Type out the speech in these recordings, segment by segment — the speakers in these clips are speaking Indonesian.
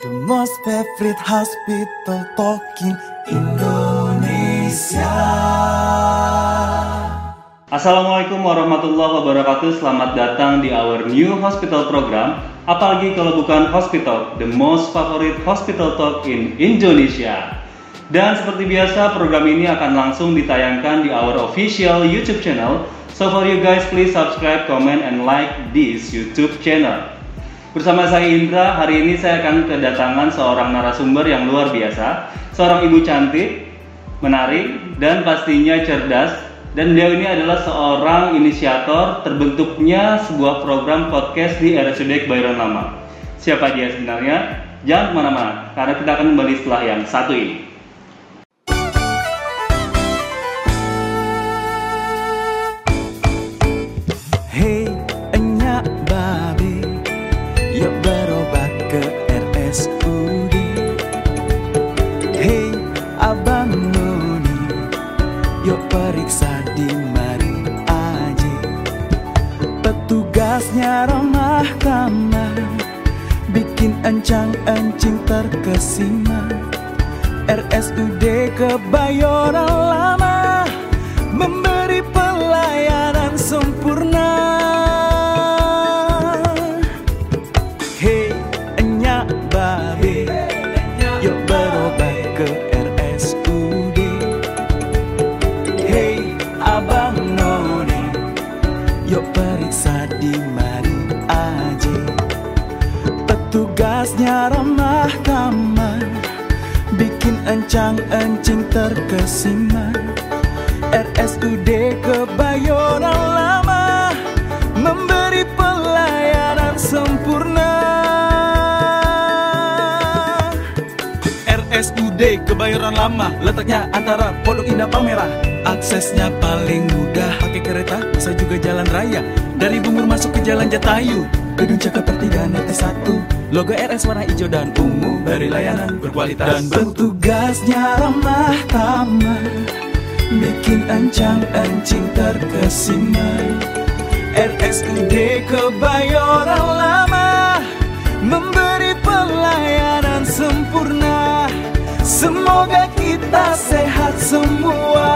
The most favorite hospital talking Indonesia. Assalamualaikum warahmatullahi wabarakatuh. Selamat datang di our new hospital program. Apalagi kalau bukan hospital, the most favorite hospital talk in Indonesia. Dan seperti biasa, program ini akan langsung ditayangkan di our official YouTube channel. So for you guys, please subscribe, comment, and like this YouTube channel. Bersama saya Indra, hari ini saya akan kedatangan seorang narasumber yang luar biasa, seorang ibu cantik, menarik, dan pastinya cerdas. Dan dia ini adalah seorang inisiator terbentuknya sebuah program podcast di RSUD Kebayoran Lama. Siapa dia sebenarnya? Jangan ke mana-mana, karena kita akan kembali setelah yang satu ini. Encang-encing terkesima. RSUD Kebayoran Petugasnya ramah tamah, bikin encang-encing terkesima. RSUD Kebayoran Lama memberi pelayanan sempurna. RSUD Kebayoran Lama letaknya antara Pondok Indah Palmerah. Aksesnya paling mudah, pakai kereta bisa juga jalan raya. Dari Bungur masuk ke Jalan Jatayu, Gedung Cakap Pertigaan lantai satu. Logo RS warna hijau dan ungu, beri layanan berkualitas. Dan petugasnya ramah tamah bikin encang-encing terkesima RSUD Kebayoran Lama memberi pelayanan sempurna. Semoga kita sehat semua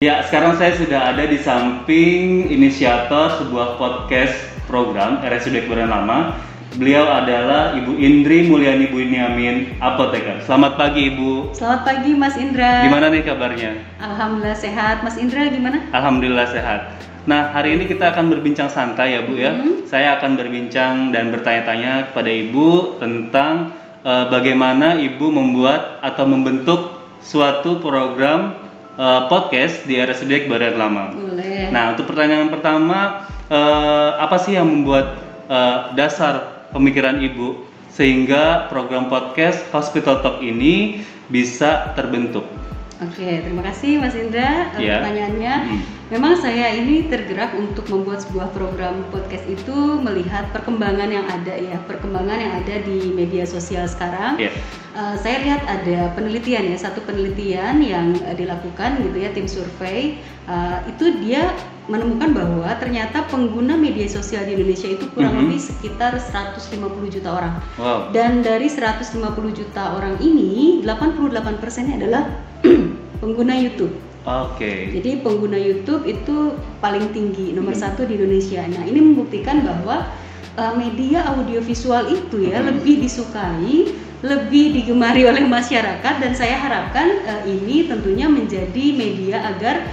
Ya, sekarang saya sudah ada di samping inisiator sebuah podcast program RSUD Kebayoran Lama. Beliau adalah Ibu Indri Mulyani Bunyamin, apoteker. Selamat pagi Ibu. Selamat pagi Mas Indra. Gimana nih kabarnya? Alhamdulillah sehat. Mas Indra gimana? Alhamdulillah sehat. Nah, hari ini kita akan berbincang santai ya Bu ya. Saya akan berbincang dan bertanya-tanya kepada Ibu tentang eh, bagaimana Ibu membuat atau membentuk suatu program eh, podcast di RSUD Kebayoran Lama. Boleh. Nah, untuk pertanyaan pertama, eh, apa sih yang membuat eh, dasar pemikiran Ibu sehingga program podcast Hospital Talk ini bisa terbentuk? Oke, terima kasih Mas Indra atas Ya. pertanyaannya. Mm. Memang saya ini tergerak untuk membuat sebuah program podcast itu melihat perkembangan yang ada ya, perkembangan yang ada di media sosial sekarang. Ya. Eh, saya lihat ada penelitian ya, satu penelitian yang eh, dilakukan gitu ya tim survei Eh, itu dia menemukan bahwa ternyata pengguna media sosial di Indonesia itu kurang Mhm. lebih sekitar 150 juta orang. Wow. Dan dari 150 juta orang ini, 88 persennya adalah pengguna YouTube. Oke. Jadi pengguna YouTube itu paling tinggi, nomor Hmm. satu di Indonesia. Nah ini membuktikan bahwa uh, media audiovisual itu ya Hmm. lebih disukai, lebih digemari oleh masyarakat dan saya harapkan uh, ini tentunya menjadi media agar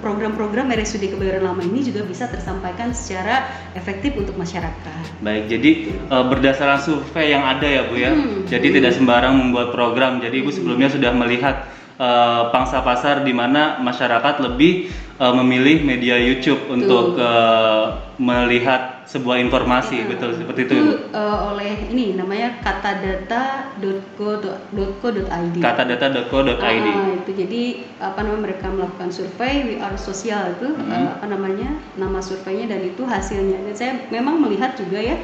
program-program RSUD Kebayoran Lama ini juga bisa tersampaikan secara efektif untuk masyarakat. Baik, jadi eh, berdasarkan survei yang ada ya Bu ya. Hmm. Jadi tidak sembarang membuat program. Jadi Ibu sebelumnya sudah melihat eh, pangsa pasar di mana masyarakat lebih eh, memilih media YouTube untuk eh, melihat sebuah informasi, Ya, betul seperti itu. ya, Bu? uh, oleh ini namanya katadata.co.id. Katadata.co.id. Ah, itu jadi apa namanya mereka melakukan survei We Are Social itu Hmm. uh, apa namanya nama surveinya dan itu hasilnya dan saya memang melihat juga ya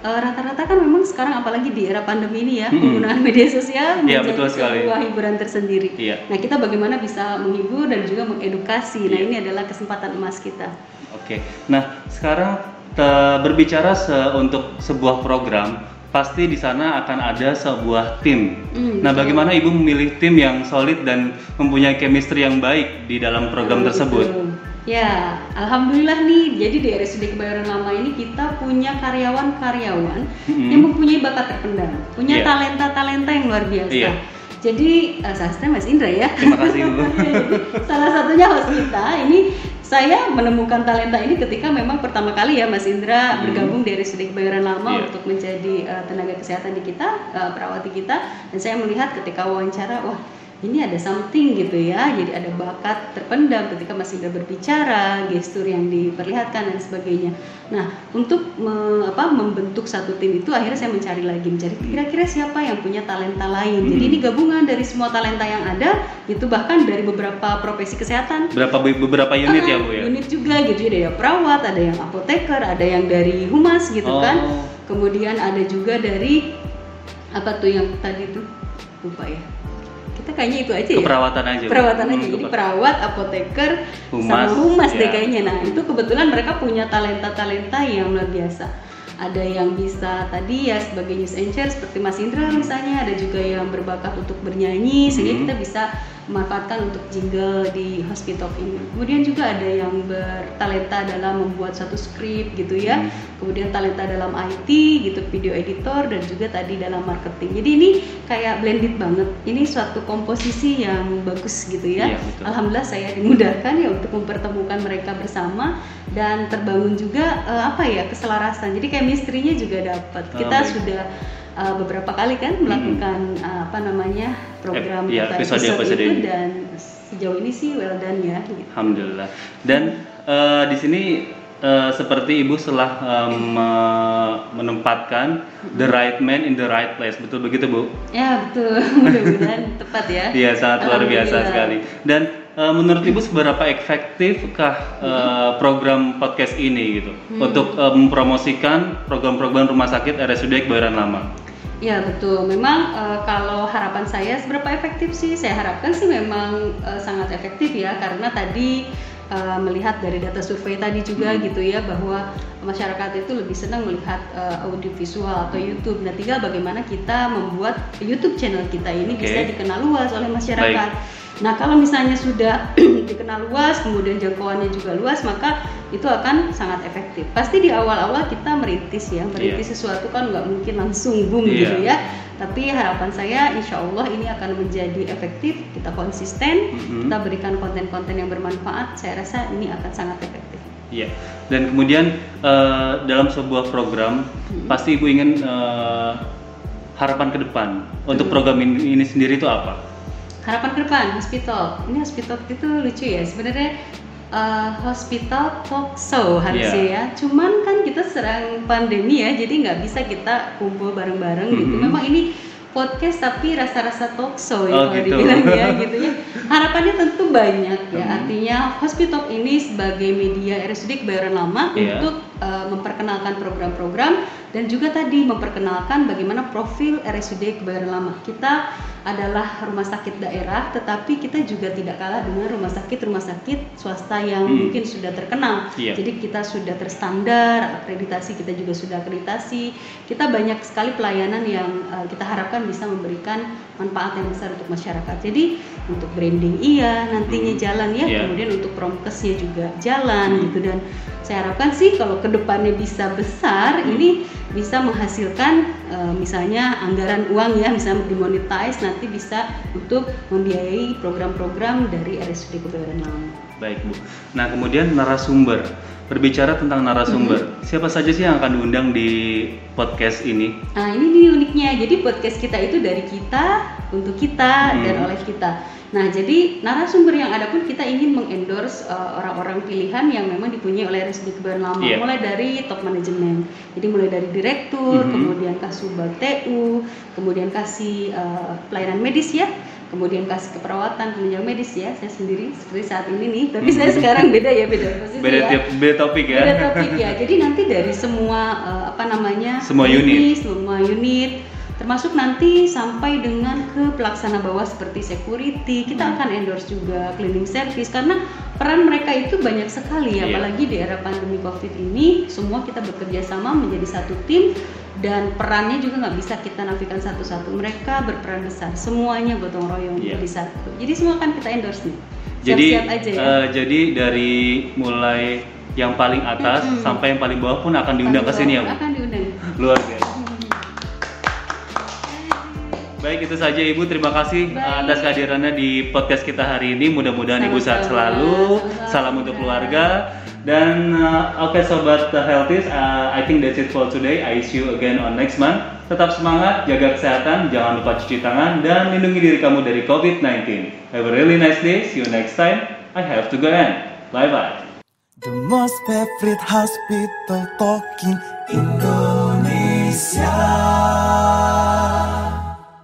uh, rata-rata kan memang sekarang apalagi di era pandemi ini ya Hmm. penggunaan media sosial Iya, menjadi betul sekali. sebuah hiburan tersendiri. Iya. Nah kita bagaimana bisa menghibur dan juga mengedukasi. Nah Iya. ini adalah kesempatan emas kita. Oke. Nah, sekarang te- berbicara se- untuk sebuah program, pasti di sana akan ada sebuah tim. Hmm, nah, bagaimana ibu memilih tim yang solid dan mempunyai chemistry yang baik di dalam program Oh, tersebut? gitu. Ya, alhamdulillah nih. Jadi di RSUD Kebayoran Lama ini kita punya karyawan-karyawan Mm-mm. yang mempunyai bakat terpendam, punya Iya. talenta-talenta yang luar biasa. Iya. Jadi uh, sastra Mas Indra ya. Terima kasih ibu. Jadi, salah satunya host kita ini saya menemukan talenta ini ketika memang pertama kali ya Mas Indra Hmm. bergabung di RSUD Kebayoran Lama Iya. untuk menjadi uh, tenaga kesehatan di kita, uh, perawati kita dan saya melihat ketika wawancara wah ini ada something gitu ya jadi ada bakat terpendam ketika Mas Indra berbicara gestur yang diperlihatkan dan sebagainya nah untuk me- apa, membentuk satu tim itu akhirnya saya mencari lagi mencari kira-kira siapa yang punya talenta lain jadi Hmm. ini gabungan dari semua talenta yang ada itu bahkan dari beberapa profesi kesehatan Berapa beberapa unit ya Ah, bu ya? unit juga gitu ada yang perawat ada yang apoteker ada yang dari humas gitu Oh. kan kemudian ada juga dari apa tuh yang tadi tuh lupa ya kita kayaknya itu aja ya Keperawatan aja. Perawatan aja Hmm, jadi perawat apoteker Humas, sama humas deh ya. kayaknya nah itu kebetulan mereka punya talenta talenta yang luar biasa ada yang bisa tadi ya sebagai news anchor seperti Mas Indra misalnya ada juga yang berbakat untuk bernyanyi sehingga Hmm. kita bisa memanfaatkan untuk jingle di hospital ini. Kemudian juga ada yang bertalenta dalam membuat satu skrip gitu ya. Hmm. kemudian talenta dalam IT gitu video editor dan juga tadi dalam marketing. Jadi ini kayak blended banget. Ini suatu komposisi yang bagus gitu ya. Iya, betul. alhamdulillah saya dimudahkan ya untuk mempertemukan mereka bersama dan terbangun juga eh, apa ya keselarasan. Jadi chemistry-nya juga dapat. Oh, kita baik. sudah eh, beberapa kali kan melakukan eh, apa namanya program Eh, iya, atau episode-episode itu ini. dan sejauh ini sih well done ya gitu. Alhamdulillah. Dan eh, di sini eh, seperti ibu setelah eh, me- menempatkan the right man in the right place, betul begitu bu? ya betul mudah-mudahan tepat ya Iya sangat luar biasa sekali. Dan eh, menurut ibu seberapa efektifkah eh, program podcast ini gitu Hmm. untuk eh, mempromosikan program-program rumah sakit RSUD Kebayoran Lama? Ya betul, memang eh, kalau harapan saya seberapa efektif sih? Saya harapkan sih memang eh, sangat efektif ya karena tadi eh, melihat dari data survei tadi juga Hmm. gitu ya bahwa masyarakat itu lebih senang melihat eh, audiovisual atau YouTube. Nah tinggal bagaimana kita membuat YouTube channel kita ini Oke. bisa dikenal luas oleh masyarakat. Nah kalau misalnya sudah dikenal luas, kemudian jangkauannya juga luas, maka itu akan sangat efektif. Pasti di awal-awal kita merintis ya, merintis sesuatu kan nggak mungkin langsung boom Iya. gitu ya. Tapi harapan saya, insya Allah ini akan menjadi efektif. Kita konsisten, Mhm. kita berikan konten-konten yang bermanfaat. Saya rasa ini akan sangat efektif. Iya. Dan kemudian eh, dalam sebuah program Hmm. pasti ibu ingin eh, harapan ke depan untuk Hmm. program ini, ini sendiri itu apa? Harapan ke depan, hospital. Ini hospital itu lucu ya. Sebenarnya uh, hospital talk show harusnya Iya. ya. Cuman kan kita serang pandemi ya, jadi nggak bisa kita kumpul bareng-bareng gitu. Mhm. Memang ini podcast tapi rasa-rasa talk show ya Oh, kalau gitu. dibilang ya gitu ya. Harapannya tentu banyak ya. Mhm. Artinya hospital ini sebagai media RSUD Kebayoran Lama Iya. untuk uh, memperkenalkan program-program dan juga tadi memperkenalkan bagaimana profil RSUD Kebayoran Lama. Kita adalah rumah sakit daerah, tetapi kita juga tidak kalah dengan rumah sakit-rumah sakit swasta yang Hmm. mungkin sudah terkenal. Iya. Jadi kita sudah terstandar, akreditasi kita juga sudah akreditasi. Kita banyak sekali pelayanan yang uh, kita harapkan bisa memberikan manfaat yang besar untuk masyarakat. Jadi untuk branding iya, nantinya Hmm. jalan ya, Iya. kemudian untuk promkesnya juga jalan Hmm. gitu dan saya harapkan sih kalau ke depannya bisa besar Hmm. ini bisa menghasilkan eh, misalnya anggaran uang ya misalnya dimonetize nanti bisa untuk membiayai program-program dari RSUD Kebayoran Lama. Baik bu. Nah kemudian narasumber. Berbicara tentang narasumber, Mhm. siapa saja sih yang akan diundang di podcast ini? Nah ini nih uniknya, jadi podcast kita itu dari kita untuk kita Hmm. dan oleh kita. Nah jadi narasumber yang ada pun kita ingin mengendorse uh, orang-orang pilihan yang memang dipunyai oleh RSUD Kebayoran Lama, Iya. mulai dari top manajemen, jadi mulai dari direktur, Mhm. kemudian kasubag TU, kemudian kasih uh, pelayanan medis ya, kemudian kasih keperawatan penunjang medis ya, saya sendiri seperti saat ini nih, tapi saya sekarang beda ya beda posisi. Beda ya. beda topik ya. Beda topik ya. Jadi nanti dari semua eh, apa namanya? Semua divisi, unit. semua unit termasuk nanti sampai dengan ke pelaksana bawah seperti security kita Hmm. akan endorse juga cleaning service karena peran mereka itu banyak sekali ya, Iya. apalagi di era pandemi COVID ini, semua kita bekerja sama menjadi satu tim dan perannya juga nggak bisa kita nafikan satu-satu. Mereka berperan besar, semuanya gotong royong Iya. jadi satu. Jadi semua kan kita endorse nih. Jadi Siap-siap aja ya. eh, jadi dari mulai yang paling atas Mm-mm. sampai yang paling bawah pun akan diundang ke sini ya, Bu. Akan diundang. Luar biasa. Baik itu saja Ibu, terima kasih Baik. atas kehadirannya di podcast kita hari ini. Mudah-mudahan Ibu sehat selalu. Sama-sama. Salam untuk keluarga. Dan uh, oke sobat uh, healthies, uh, I think that's it for today. I see you again on next month. Tetap semangat, jaga kesehatan, jangan lupa cuci tangan dan lindungi diri kamu dari COVID-19. Have a really nice day. See you next time. I have to go in. Bye bye. The most favorite hospital talking Indonesia